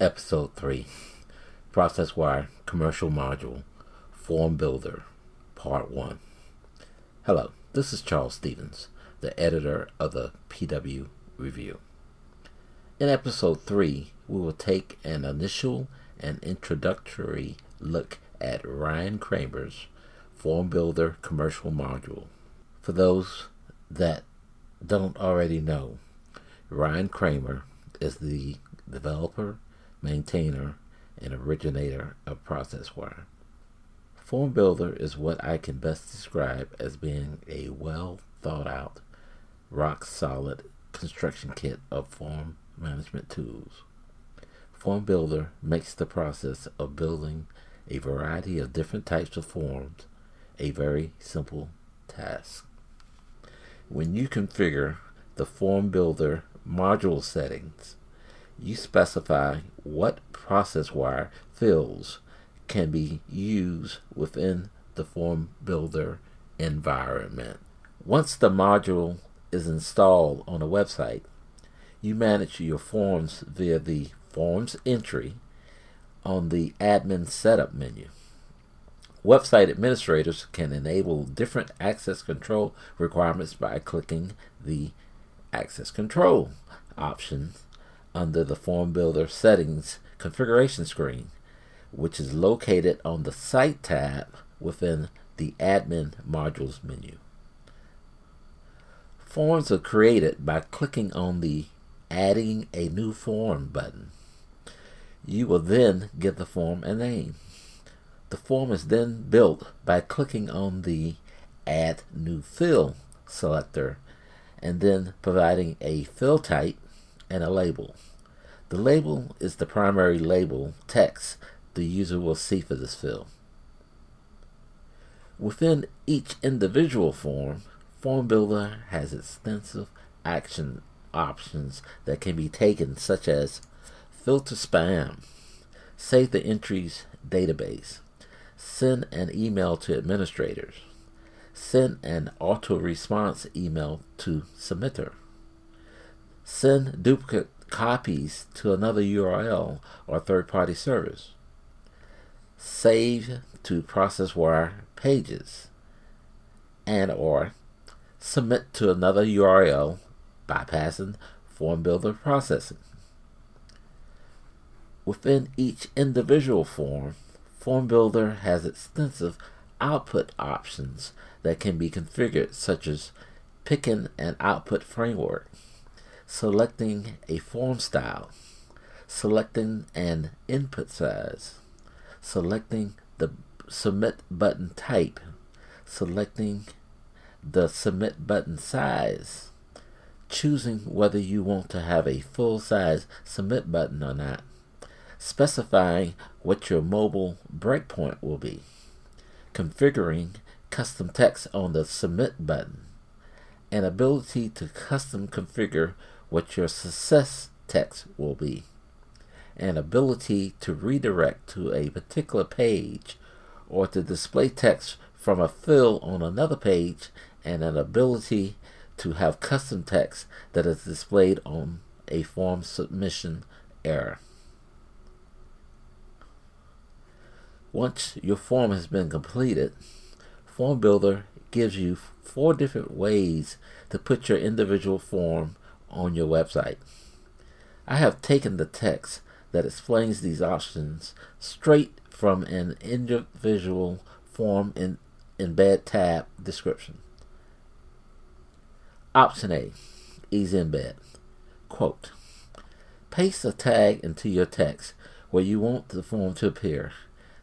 Episode 3 ProcessWire Commercial Module Form Builder Part 1. Hello, this is Charles Stevens, the editor of the PW Review. In Episode 3, we will take an initial and introductory look at Ryan Cramer's Form Builder Commercial Module. For those that don't already know, Ryan Cramer is the developer, maintainer, and originator of ProcessWire. Form Builder is what I can best describe as being a well thought out, rock solid construction kit of form management tools. Form Builder makes the process of building a variety of different types of forms a very simple task. When you configure the Form Builder module settings, you specify what ProcessWire fields can be used within the Form Builder environment. Once the module is installed on a website, you manage your forms via the Forms entry on the Admin Setup menu. Website administrators can enable different access control requirements by clicking the Access Control option under the Form Builder Settings configuration screen, which is located on the Site tab within the Admin Modules menu. Forms are created by clicking on the Adding a New Form button. You will then give the form a name. The form is then built by clicking on the Add New Field selector and then providing a field type and a label. The label is the primary label text the user will see for this field. Within each individual form, Form Builder has extensive action options that can be taken, such as filter spam, save the entries database, Send an email to administrators. Send an auto response email to submitter. Send duplicate copies to another URL or third party service. Save to ProcessWire pages and or submit to another URL bypassing form builder processing. Within each individual form, Form Builder has extensive output options that can be configured, such as picking an output framework, selecting a form style, selecting an input size, selecting the submit button type, selecting the submit button size, choosing whether you want to have a full size submit button or not. Specifying what your mobile breakpoint will be, configuring custom text on the Submit button, and ability to custom configure what your success text will be, an ability to redirect to a particular page or to display text from a field on another page, and an ability to have custom text that is displayed on a form submission error. Once your form has been completed, Form Builder gives you four different ways to put your individual form on your website. I have taken the text that explains these options straight from an individual form in embed tab description. Option A, Easy Embed. Quote, paste a tag into your text where you want the form to appear.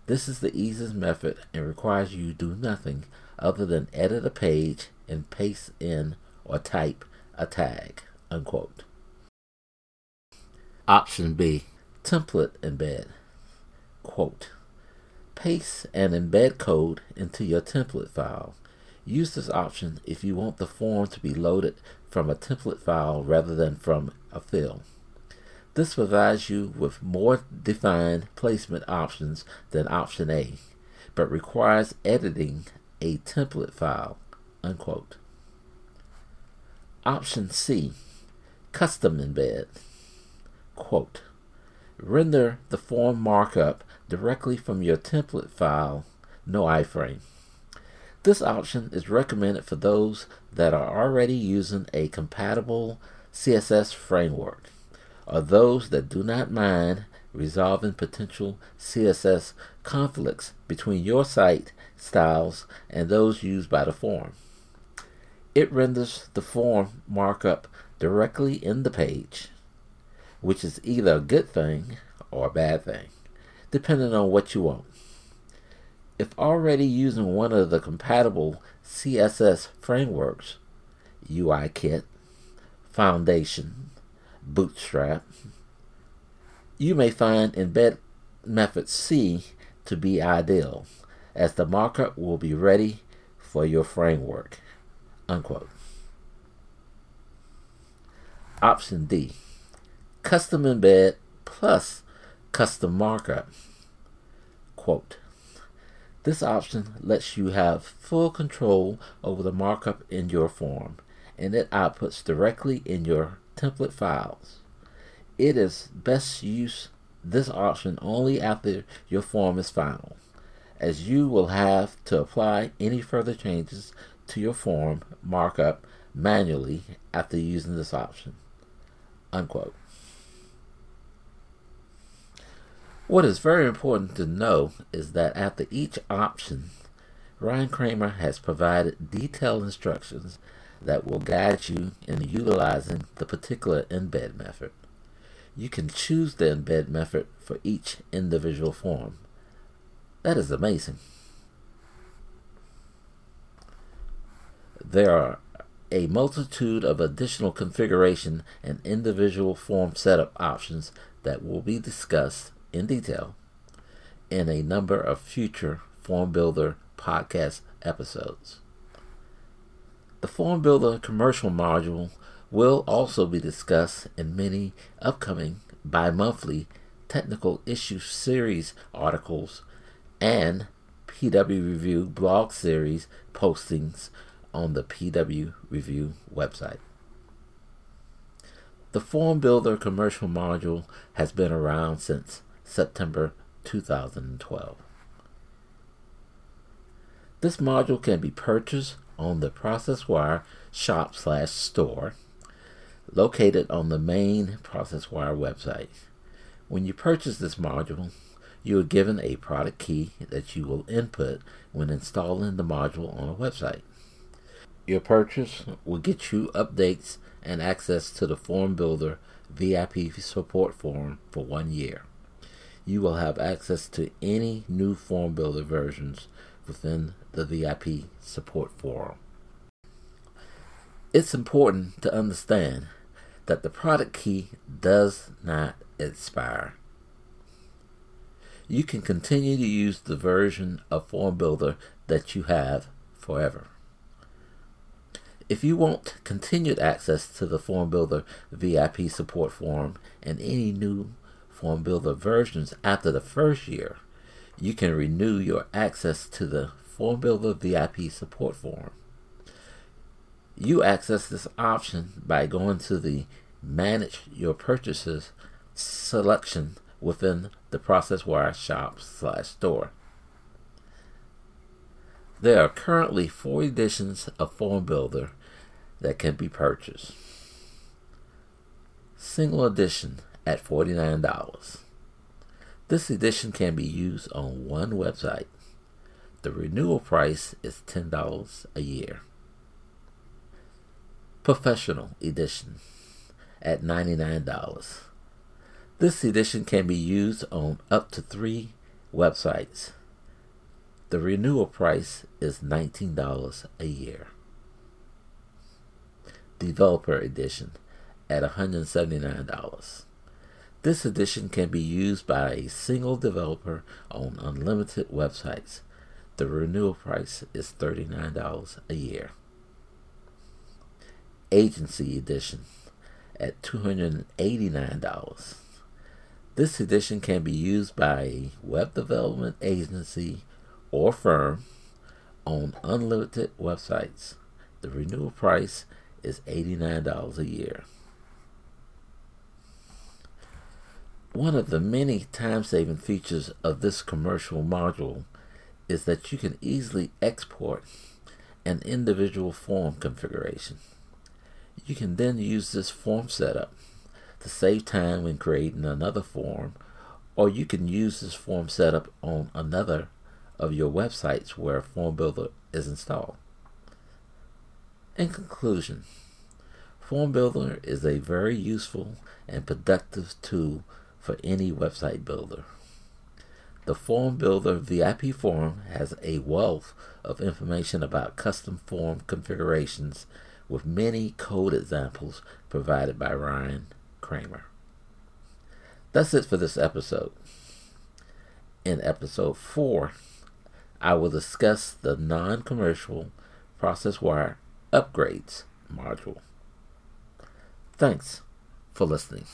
This is the easiest method and requires you do nothing other than edit a page and paste in or type a tag. Unquote. Option B Template Embed. Quote Paste and embed code into your template file. Use this option if you want the form to be loaded from a template file rather than from a field. This provides you with more defined placement options than option A, but requires editing a template file. Unquote. Option C, custom embed. Quote, Render the form markup directly from your template file, no iframe. This option is recommended for those that are already using a compatible CSS framework or those that do not mind resolving potential CSS conflicts between your site styles and those used by the form. It renders the form markup directly in the page, which is either a good thing or a bad thing, depending on what you want. If already using one of the compatible CSS frameworks, UIKit, Foundation, Bootstrap, you may find embed method C to be ideal, as the markup will be ready for your framework. Unquote. Option D Custom embed plus custom markup. Quote This option lets you have full control over the markup in your form, and it outputs directly in your template files. It is best use this option only after your form is final, as you will have to apply any further changes to your form markup manually after using this option. Unquote. What is very important to know is that after each option, Ryan Cramer has provided detailed instructions that will guide you in utilizing the particular embed method. You can choose the embed method for each individual form. That is amazing. There are a multitude of additional configuration and individual form setup options that will be discussed in detail in a number of future Form Builder podcast episodes. The Form Builder commercial module will also be discussed in many upcoming bi monthly technical issue series articles and PW Review blog series postings on the PW Review website. The Form Builder commercial module has been around since September 2012. This module can be purchased on the ProcessWire shop slash store located on the main ProcessWire website. When you purchase this module, you are given a product key that you will input when installing the module on a website. Your purchase will get you updates and access to the Form Builder VIP support forum for one year you will have access to any new Form Builder versions within the VIP support forum. It's important to understand that the product key does not expire. You can continue to use the version of Form Builder that you have forever. If you want continued access to the Form Builder VIP support forum and any new Form Builder versions after the first year, you can renew your access to the Form Builder VIP support forum. You access this option by going to the Manage Your Purchases selection within the ProcessWire shop slash store. There are currently four editions of Form Builder that can be purchased. Single edition at $49. This edition can be used on one website. The renewal price is $10 a year. Professional Edition at $99. This edition can be used on up to three websites. The renewal price is $19 a year. Developer Edition at $179. This edition can be used by a single developer on unlimited websites. The renewal price is $39 a year. Agency Edition at $289. This edition can be used by a web development agency or firm on unlimited websites. The renewal price is $89 a year. One of the many time saving features of this commercial module is that you can easily export an individual form configuration. You can then use this form setup to save time when creating another form, or you can use this form setup on another of your websites where Form Builder is installed. In conclusion, Form Builder is a very useful and productive tool for any website builder. The Form Builder VIP form has a wealth of information about custom form configurations with many code examples provided by Ryan Cramer. That's it for this episode. In episode 4, I will discuss the non commercial ProcessWire upgrades module. Thanks for listening.